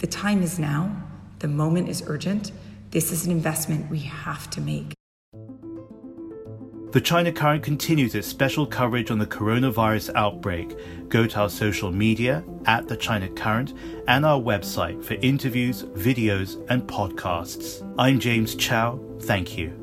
The time is now. The moment is urgent. This is an investment we have to make. The China Current continues its special coverage on the coronavirus outbreak. Go to our social media at The China Current and our website for interviews, videos, and podcasts. I'm James Chau. Thank you.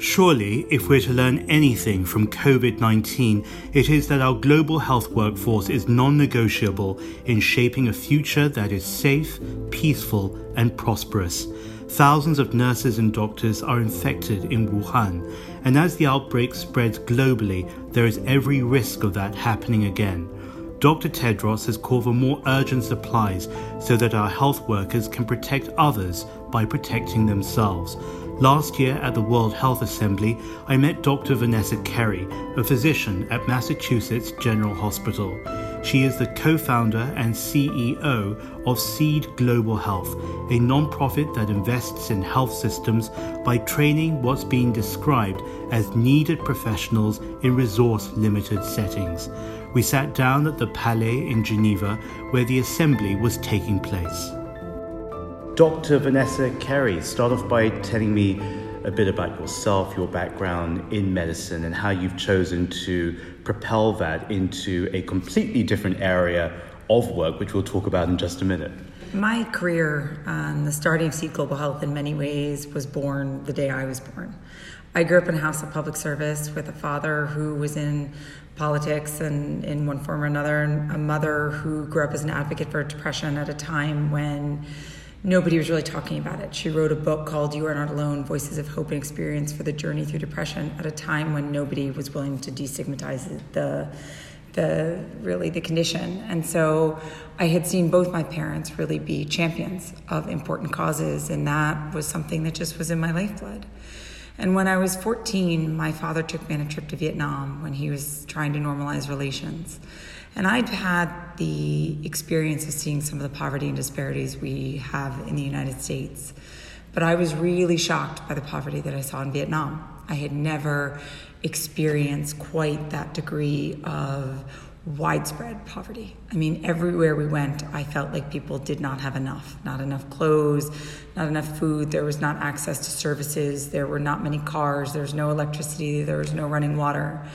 Surely, if we're to learn anything from COVID 19, it is that our global health workforce is non negotiable in shaping a future that is safe, peaceful, and prosperous. Thousands of nurses and doctors are infected in Wuhan, and as the outbreak spreads globally, there is every risk of that happening again. Dr. Tedros has called for more urgent supplies so that our health workers can protect others by protecting themselves. Last year at the World Health Assembly, I met Dr. Vanessa Kerry, a physician at Massachusetts General Hospital. She is the co founder and CEO of Seed Global Health, a nonprofit that invests in health systems by training what's being described as needed professionals in resource limited settings. We sat down at the Palais in Geneva where the assembly was taking place. Dr. Vanessa Kerry, start off by telling me a bit about yourself, your background in medicine, and how you've chosen to propel that into a completely different area of work, which we'll talk about in just a minute. My career, um, the starting of Seed Global Health, in many ways was born the day I was born. I grew up in a house of public service with a father who was in politics and in one form or another, and a mother who grew up as an advocate for depression at a time when nobody was really talking about it. She wrote a book called You Are Not Alone Voices of Hope and Experience for the Journey Through Depression at a time when nobody was willing to destigmatize the the really the condition. And so I had seen both my parents really be champions of important causes and that was something that just was in my lifeblood. And when I was 14, my father took me on a trip to Vietnam when he was trying to normalize relations. And I'd had the experience of seeing some of the poverty and disparities we have in the United States. But I was really shocked by the poverty that I saw in Vietnam. I had never experienced quite that degree of widespread poverty. I mean, everywhere we went, I felt like people did not have enough. Not enough clothes, not enough food, there was not access to services, there were not many cars, there was no electricity, there was no running water.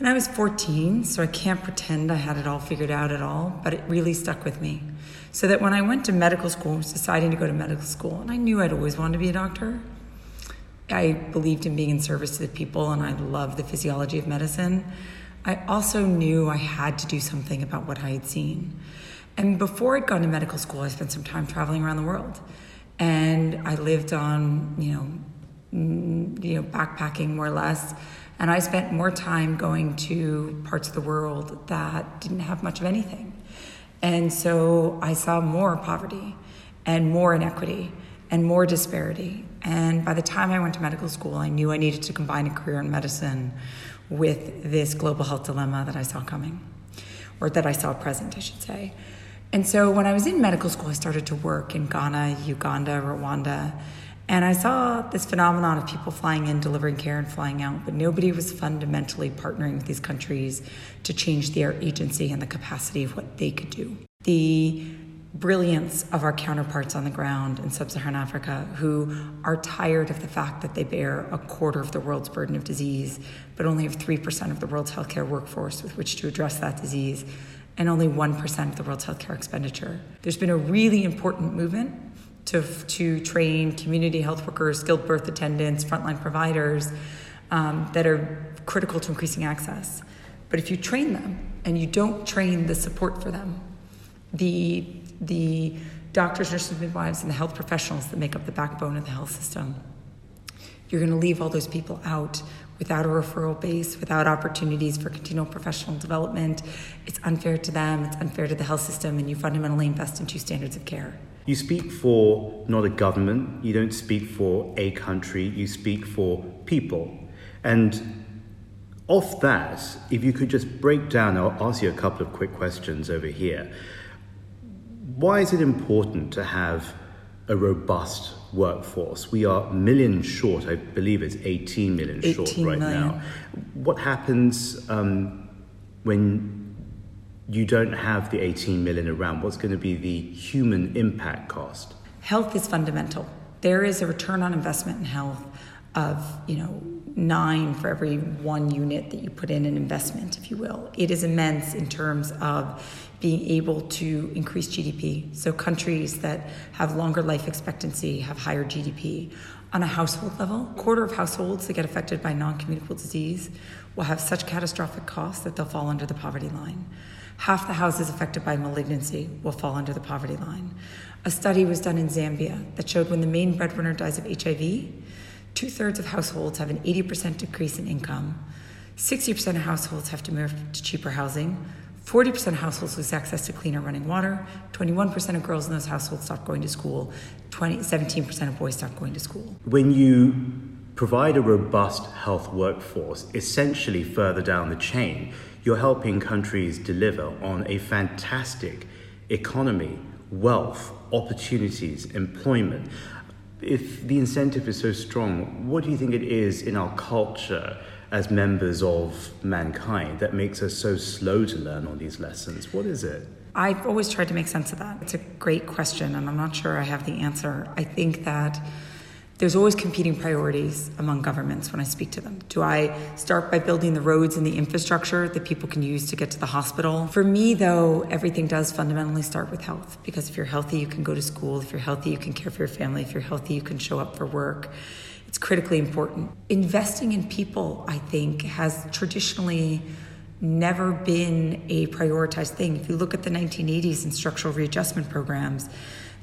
And I was 14, so I can't pretend I had it all figured out at all, but it really stuck with me. So that when I went to medical school, was deciding to go to medical school, and I knew I'd always wanted to be a doctor. I believed in being in service to the people, and I loved the physiology of medicine. I also knew I had to do something about what I had seen. And before I'd gone to medical school, I spent some time traveling around the world. And I lived on, you know, you know, backpacking more or less and I spent more time going to parts of the world that didn't have much of anything. And so I saw more poverty and more inequity and more disparity. And by the time I went to medical school, I knew I needed to combine a career in medicine with this global health dilemma that I saw coming, or that I saw present, I should say. And so when I was in medical school, I started to work in Ghana, Uganda, Rwanda and I saw this phenomenon of people flying in, delivering care, and flying out, but nobody was fundamentally partnering with these countries to change their agency and the capacity of what they could do. The brilliance of our counterparts on the ground in sub Saharan Africa who are tired of the fact that they bear a quarter of the world's burden of disease, but only have 3% of the world's healthcare workforce with which to address that disease, and only 1% of the world's healthcare expenditure. There's been a really important movement to, to train community health workers, skilled birth attendants, frontline providers um, that are critical to increasing access. But if you train them and you don't train the support for them, the, the doctors, nurses, midwives, and the health professionals that make up the backbone of the health system, you're going to leave all those people out without a referral base, without opportunities for continual professional development. It's unfair to them, it's unfair to the health system, and you fundamentally invest in two standards of care. You speak for not a government, you don't speak for a country, you speak for people. And off that, if you could just break down, I'll ask you a couple of quick questions over here. Why is it important to have a robust workforce. We are millions short. I believe it's 18 million 18 short right million. now. What happens um, when you don't have the 18 million around, what's going to be the human impact cost? Health is fundamental. There is a return on investment in health of, you know, nine for every one unit that you put in an investment, if you will. It is immense in terms of being able to increase GDP. So countries that have longer life expectancy have higher GDP. On a household level, a quarter of households that get affected by non-communicable disease will have such catastrophic costs that they'll fall under the poverty line. Half the houses affected by malignancy will fall under the poverty line. A study was done in Zambia that showed when the main breadwinner dies of HIV, two thirds of households have an 80% decrease in income, 60% of households have to move to cheaper housing, 40% of households lose access to cleaner running water, 21% of girls in those households stop going to school, 20, 17% of boys stop going to school. When you provide a robust health workforce, essentially further down the chain, you're helping countries deliver on a fantastic economy, wealth, opportunities, employment. If the incentive is so strong, what do you think it is in our culture as members of mankind that makes us so slow to learn all these lessons? What is it? I've always tried to make sense of that. It's a great question, and I'm not sure I have the answer. I think that there's always competing priorities among governments when I speak to them. Do I start by building the roads and the infrastructure that people can use to get to the hospital? For me, though, everything does fundamentally start with health because if you're healthy, you can go to school. If you're healthy, you can care for your family. If you're healthy, you can show up for work. It's critically important. Investing in people, I think, has traditionally never been a prioritized thing. If you look at the 1980s and structural readjustment programs,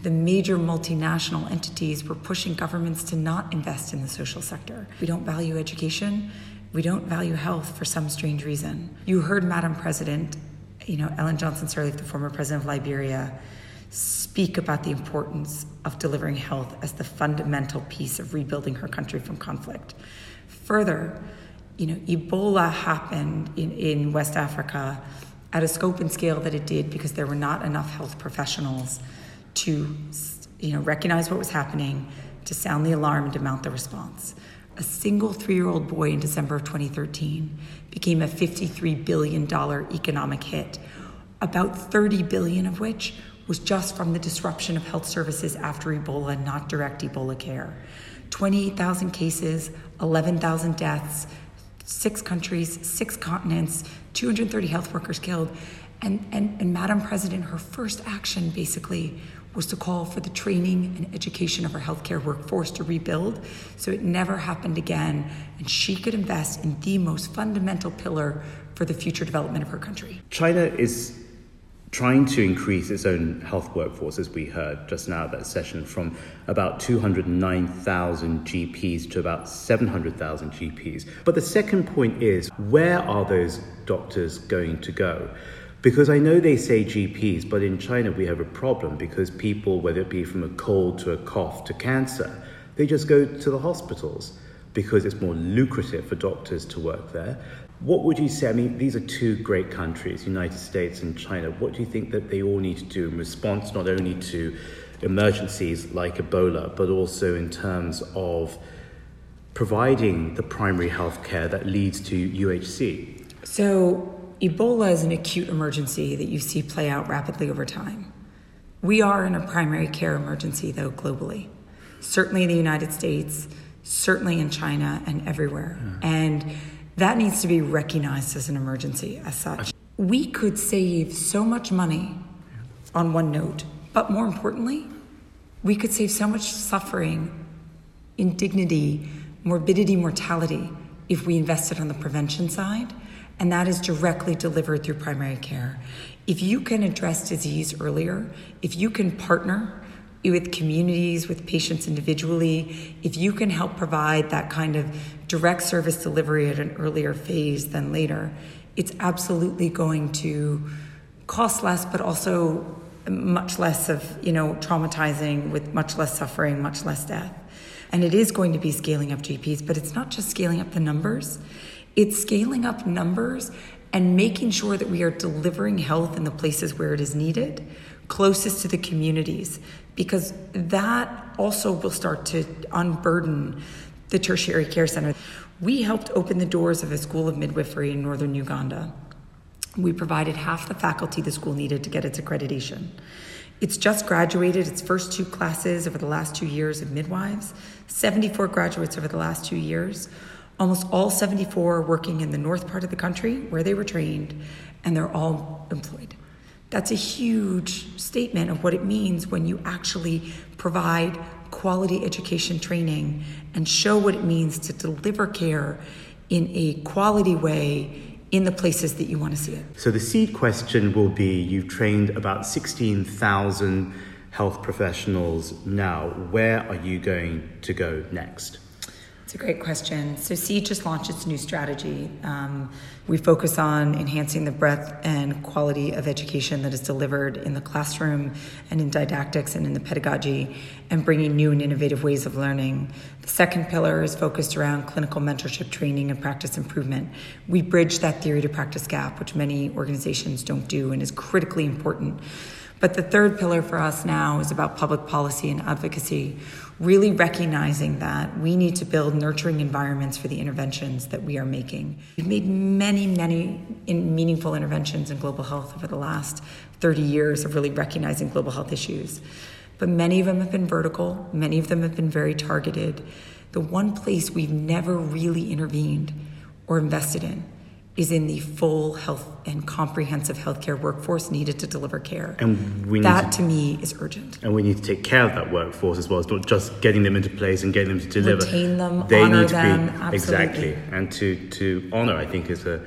the major multinational entities were pushing governments to not invest in the social sector. We don't value education. We don't value health for some strange reason. You heard Madam President, you know, Ellen Johnson Sirleaf, the former president of Liberia, speak about the importance of delivering health as the fundamental piece of rebuilding her country from conflict. Further, you know, Ebola happened in, in West Africa at a scope and scale that it did because there were not enough health professionals to, you know, recognize what was happening, to sound the alarm, and to mount the response. A single three-year-old boy in December of 2013 became a $53 billion economic hit, about 30 billion of which was just from the disruption of health services after Ebola, not direct Ebola care. 28,000 cases, 11,000 deaths, six countries, six continents, 230 health workers killed. And, and, and Madam President, her first action basically was to call for the training and education of our healthcare workforce to rebuild so it never happened again and she could invest in the most fundamental pillar for the future development of her country. China is trying to increase its own health workforce, as we heard just now at that session, from about 209,000 GPs to about 700,000 GPs. But the second point is where are those doctors going to go? Because I know they say GPs, but in China we have a problem because people, whether it be from a cold to a cough to cancer, they just go to the hospitals because it's more lucrative for doctors to work there. What would you say? I mean, these are two great countries, United States and China. What do you think that they all need to do in response not only to emergencies like Ebola, but also in terms of providing the primary health care that leads to UHC? So, Ebola is an acute emergency that you see play out rapidly over time. We are in a primary care emergency, though, globally. Certainly in the United States, certainly in China, and everywhere. Yeah. And that needs to be recognized as an emergency as such. We could save so much money on one note, but more importantly, we could save so much suffering, indignity, morbidity, mortality if we invested on the prevention side, and that is directly delivered through primary care. If you can address disease earlier, if you can partner with communities, with patients individually, if you can help provide that kind of direct service delivery at an earlier phase than later, it's absolutely going to cost less, but also much less of, you know, traumatizing with much less suffering, much less death. And it is going to be scaling up GPs, but it's not just scaling up the numbers, it's scaling up numbers and making sure that we are delivering health in the places where it is needed, closest to the communities, because that also will start to unburden the tertiary care center. We helped open the doors of a school of midwifery in northern Uganda. We provided half the faculty the school needed to get its accreditation. It's just graduated its first two classes over the last two years of midwives, 74 graduates over the last two years. Almost all 74 are working in the north part of the country where they were trained, and they're all employed. That's a huge statement of what it means when you actually provide quality education training and show what it means to deliver care in a quality way in the places that you want to see it. So the seed question will be you've trained about 16,000 health professionals now. Where are you going to go next? It's a great question. So, SEED just launched its new strategy. Um, we focus on enhancing the breadth and quality of education that is delivered in the classroom and in didactics and in the pedagogy, and bringing new and innovative ways of learning. The second pillar is focused around clinical mentorship training and practice improvement. We bridge that theory to practice gap, which many organizations don't do and is critically important. But the third pillar for us now is about public policy and advocacy, really recognizing that we need to build nurturing environments for the interventions that we are making. We've made many, many in meaningful interventions in global health over the last 30 years of really recognizing global health issues. But many of them have been vertical, many of them have been very targeted. The one place we've never really intervened or invested in is in the full health and comprehensive healthcare workforce needed to deliver care. And we that to, to, me is urgent. And we need to take care of that workforce as well. It's not just getting them into place and getting them to deliver. Retain them, they honor need to them, be absolutely. exactly. And to to honor, I think, is a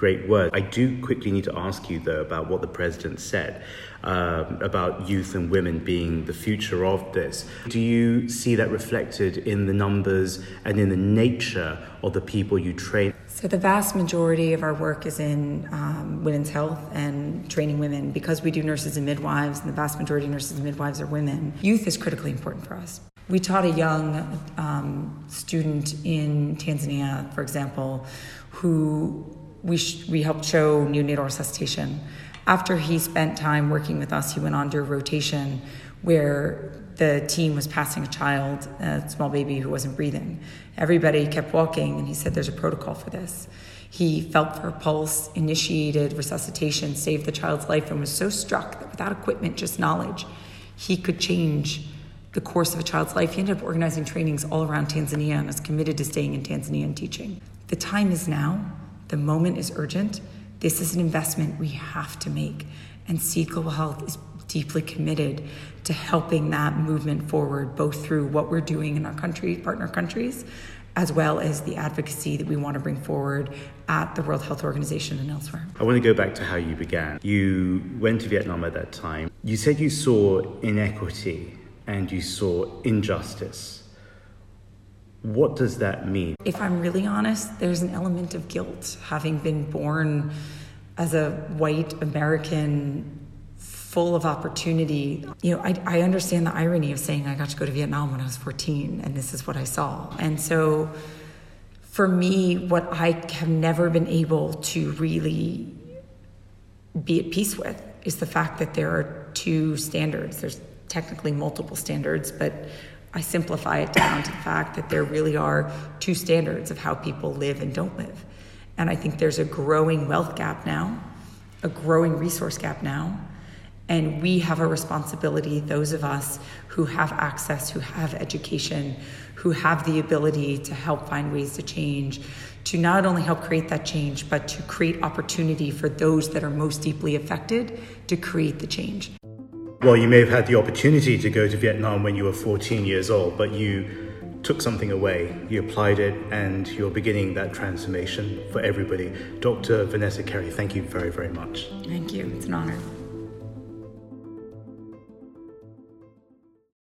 great word. I do quickly need to ask you though about what the president said um, about youth and women being the future of this. Do you see that reflected in the numbers and in the nature of the people you train? So, the vast majority of our work is in um, women's health and training women. Because we do nurses and midwives, and the vast majority of nurses and midwives are women, youth is critically important for us. We taught a young um, student in Tanzania, for example, who we, sh- we helped show neonatal resuscitation after he spent time working with us, he went on to a rotation where the team was passing a child, a small baby who wasn't breathing. Everybody kept walking, and he said, There's a protocol for this. He felt for a pulse, initiated resuscitation, saved the child's life, and was so struck that without equipment, just knowledge, he could change the course of a child's life. He ended up organizing trainings all around Tanzania and is committed to staying in Tanzania and teaching. The time is now, the moment is urgent this is an investment we have to make. And Seed Global Health is deeply committed to helping that movement forward, both through what we're doing in our country, partner countries, as well as the advocacy that we want to bring forward at the World Health Organization and elsewhere. I want to go back to how you began. You went to Vietnam at that time. You said you saw inequity and you saw injustice. What does that mean? If I'm really honest, there's an element of guilt having been born as a white American full of opportunity. You know, I, I understand the irony of saying I got to go to Vietnam when I was 14 and this is what I saw. And so for me, what I have never been able to really be at peace with is the fact that there are two standards. There's technically multiple standards, but I simplify it down to the fact that there really are two standards of how people live and don't live. And I think there's a growing wealth gap now, a growing resource gap now. And we have a responsibility, those of us who have access, who have education, who have the ability to help find ways to change, to not only help create that change, but to create opportunity for those that are most deeply affected to create the change. Well, you may have had the opportunity to go to Vietnam when you were 14 years old, but you took something away, you applied it, and you're beginning that transformation for everybody. Dr. Vanessa Kerry, thank you very, very much. Thank you. It's an honor.